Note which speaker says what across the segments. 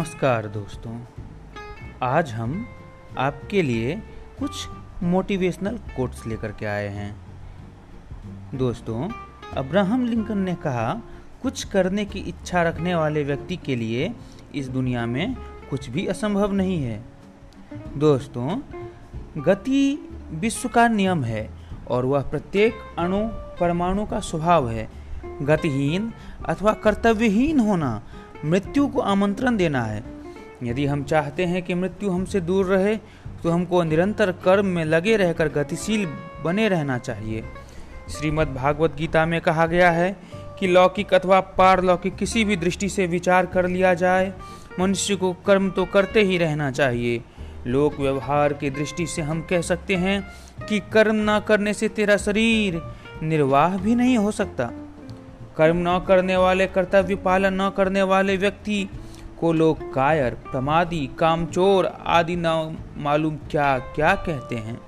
Speaker 1: नमस्कार दोस्तों। आज हम आपके लिए कुछ मोटिवेशनल कोट्स लेकर के आए हैं। दोस्तों, अब्राहम लिंकन ने कहा, कुछ करने की इच्छा रखने वाले व्यक्ति के लिए इस दुनिया में कुछ भी असंभव नहीं है। दोस्तों, गति विश्व का नियम है और वह प्रत्येक अणु परमाणु का स्वभाव है। गतिहीन अथवा कर्तव्यहीन होना मृत्यु को आमंत्रण देना है। यदि हम चाहते हैं कि मृत्यु हमसे दूर रहे तो हमको निरंतर कर्म में लगे रहकर गतिशील बने रहना चाहिए। श्रीमद् भागवत गीता में कहा गया है कि लौकिक अथवा पारलौकिक किसी भी दृष्टि से विचार कर लिया जाए, मनुष्य को कर्म तो करते ही रहना चाहिए। लोक व्यवहार की दृष्टि से हम कह सकते हैं कि कर्म न करने से तेरा शरीर निर्वाह भी नहीं हो सकता। कर्म न करने वाले, कर्तव्य पालन न करने वाले व्यक्ति को लोग कायर, प्रमादी, कामचोर आदि न मालूम क्या क्या कहते हैं।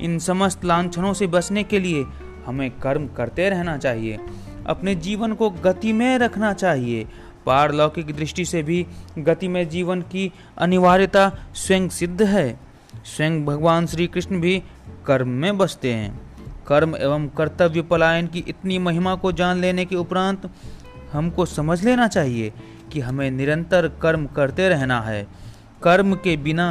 Speaker 1: इन समस्त लांछनों से बचने के लिए हमें कर्म करते रहना चाहिए, अपने जीवन को गति में रखना चाहिए। पारलौकिक दृष्टि से भी गति में जीवन की अनिवार्यता स्वयं सिद्ध है। स्वयं भगवान श्री कृष्ण भी कर्म में बसते हैं। कर्म एवं कर्तव्य पलायन की इतनी महिमा को जान लेने के उपरांत हमको समझ लेना चाहिए कि हमें निरंतर कर्म करते रहना है। कर्म के बिना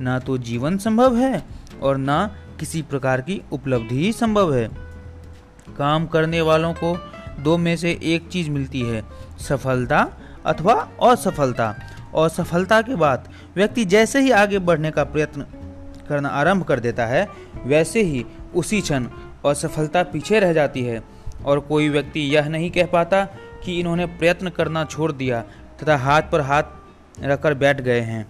Speaker 1: ना तो जीवन संभव है और ना किसी प्रकार की उपलब्धि ही संभव है। काम करने वालों को दो में से एक चीज़ मिलती है, सफलता अथवा असफलता। और सफलता के बाद व्यक्ति जैसे ही आगे बढ़ने का प्रयत्न करना आरंभ कर देता है, वैसे ही उसी क्षण असफलता पीछे रह जाती है और कोई व्यक्ति यह नहीं कह पाता कि इन्होंने प्रयत्न करना छोड़ दिया तथा हाथ पर हाथ रखकर बैठ गए हैं।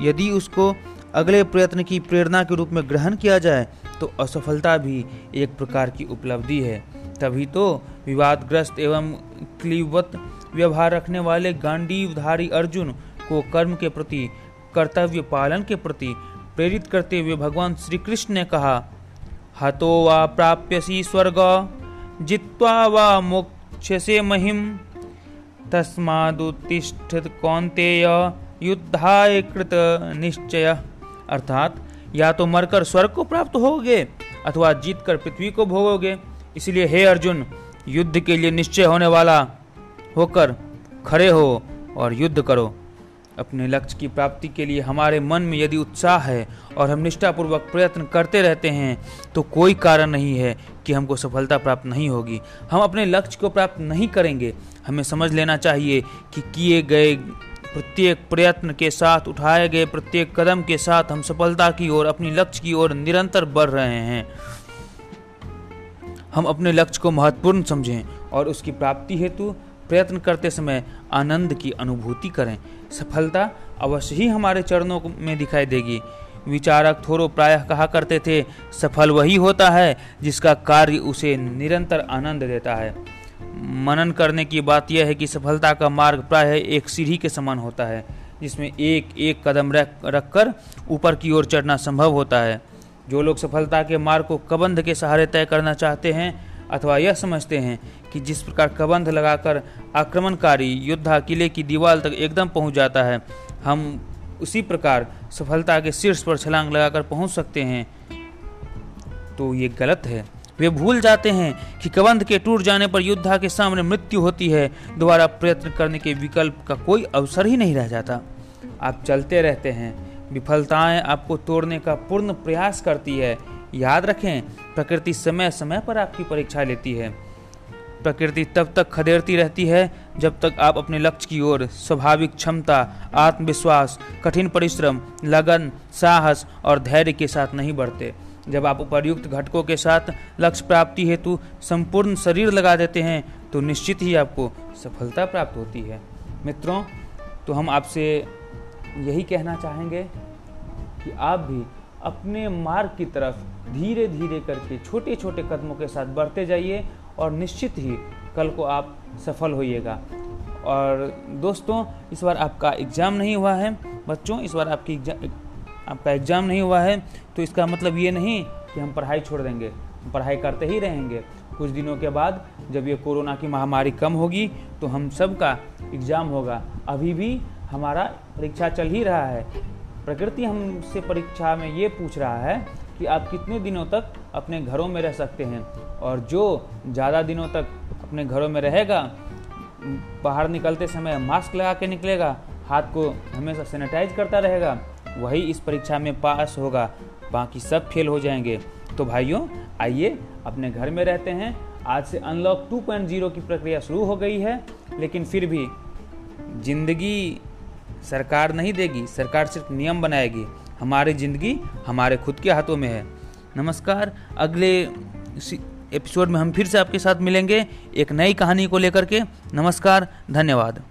Speaker 1: यदि उसको अगले प्रयत्न की प्रेरणा के रूप में ग्रहण किया जाए तो असफलता भी एक प्रकार की उपलब्धि है। तभी तो विवादग्रस्त एवं क्लीवत व्यवहार रखने वाले गांडीवधारी अर्जुन को कर्म के प्रति, कर्तव्य पालन के प्रति प्रेरित करते हुए भगवान श्री कृष्ण ने कहा हतो वा प्राप्यसी स्वर्ग, जित्वा वा मोक्षसे महिम। तस्मादुत्तिष्ठत कौन्तेय युद्धाय कृत निश्चय। अर्थात, या तो मरकर स्वर्ग को प्राप्त होगे, अथवा जीतकर पृथ्वी को भोगोगे। इसलिए हे अर्जुन, युद्ध के लिए निश्चय होने वाला होकर खड़े हो और युद्ध करो। अपने लक्ष्य की प्राप्ति के लिए हमारे मन में यदि उत्साह है और हम निष्ठापूर्वक प्रयत्न करते रहते हैं तो कोई कारण नहीं है कि हमको सफलता प्राप्त नहीं होगी। हम अपने लक्ष्य को प्राप्त नहीं करेंगे। हमें समझ लेना चाहिए कि किए गए प्रत्येक प्रयत्न के साथ, उठाए गए प्रत्येक कदम के साथ हम सफलता की ओर, अपनी लक्ष्य की ओर निरंतर बढ़ रहे हैं। हम अपने लक्ष्य को महत्वपूर्ण समझें और उसकी प्राप्ति हेतु प्रयत्न करते समय आनंद की अनुभूति करें। सफलता अवश्य ही हमारे चरणों में दिखाई देगी। विचारक थोरो प्रायः कहा करते थे, सफल वही होता है जिसका कार्य उसे निरंतर आनंद देता है। मनन करने की बात यह है कि सफलता का मार्ग प्रायः एक सीढ़ी के समान होता है, जिसमें एक एक कदम रख कर ऊपर की ओर चढ़ना संभव होता है। जो लोग सफलता के मार्ग को कबंध के सहारे तय करना चाहते हैं अथवा यह समझते हैं कि जिस प्रकार कबंध लगाकर आक्रमणकारी योद्धा किले की दीवार तक एकदम पहुँच जाता है, हम उसी प्रकार सफलता के शीर्ष पर छलांग लगाकर पहुँच सकते हैं। तो ये गलत है। वे भूल जाते हैं कि कबंध के टूट जाने पर योद्धा के सामने मृत्यु होती है, दोबारा प्रयत्न करने के विकल्प का कोई अवसर ही नहीं रह जाता। आप चलते रहते हैं। विफलताएँ आपको तोड़ने का पूर्ण प्रयास करती है। याद रखें, प्रकृति समय समय पर आपकी परीक्षा लेती है। प्रकृति तब तक खदेड़ती रहती है, जब तक आप अपने लक्ष्य की ओर स्वाभाविक क्षमता, आत्मविश्वास, कठिन परिश्रम, लगन, साहस और धैर्य के साथ नहीं बढ़ते। जब आप उपर्युक्त घटकों के साथ लक्ष्य प्राप्ति हेतु संपूर्ण शरीर लगा देते हैं तो निश्चित ही आपको सफलता प्राप्त होती है। मित्रों तो हम आपसे यही कहना चाहेंगे कि आप भी अपने मार्ग की तरफ़ धीरे धीरे करके छोटे छोटे कदमों के साथ बढ़ते जाइए और निश्चित ही कल को आप सफल होइएगा। और दोस्तों, इस बार आपका एग्ज़ाम नहीं हुआ है। बच्चों, इस बार आपकी एग्ज़ाम आपका एग्ज़ाम नहीं हुआ है। तो इसका मतलब ये नहीं कि हम पढ़ाई छोड़ देंगे। पढ़ाई करते ही रहेंगे। कुछ दिनों के बाद जब ये कोरोना की महामारी कम होगी तो हम सब का एग्ज़ाम होगा। अभी भी हमारा परीक्षा चल ही रहा है। प्रकृति हमसे परीक्षा में ये पूछ रहा है कि आप कितने दिनों तक अपने घरों में रह सकते हैं? और जो ज़्यादा दिनों तक अपने घरों में रहेगा, बाहर निकलते समय मास्क लगा के निकलेगा, हाथ को हमेशा सैनिटाइज करता रहेगा, वही इस परीक्षा में पास होगा। बाकी सब फेल हो जाएँगे। तो भाइयों, आइए अपने घर में रहते हैं। आज से अनलॉक 2.0 की प्रक्रिया शुरू हो गई है, लेकिन फिर भी ज़िंदगी सरकार नहीं देगी, सरकार सिर्फ़ नियम बनाएगी। हमारी ज़िंदगी हमारे खुद के हाथों में है। नमस्कार, अगले एपिसोड में हम फिर से आपके साथ मिलेंगे एक नई कहानी को लेकर के। नमस्कार, धन्यवाद।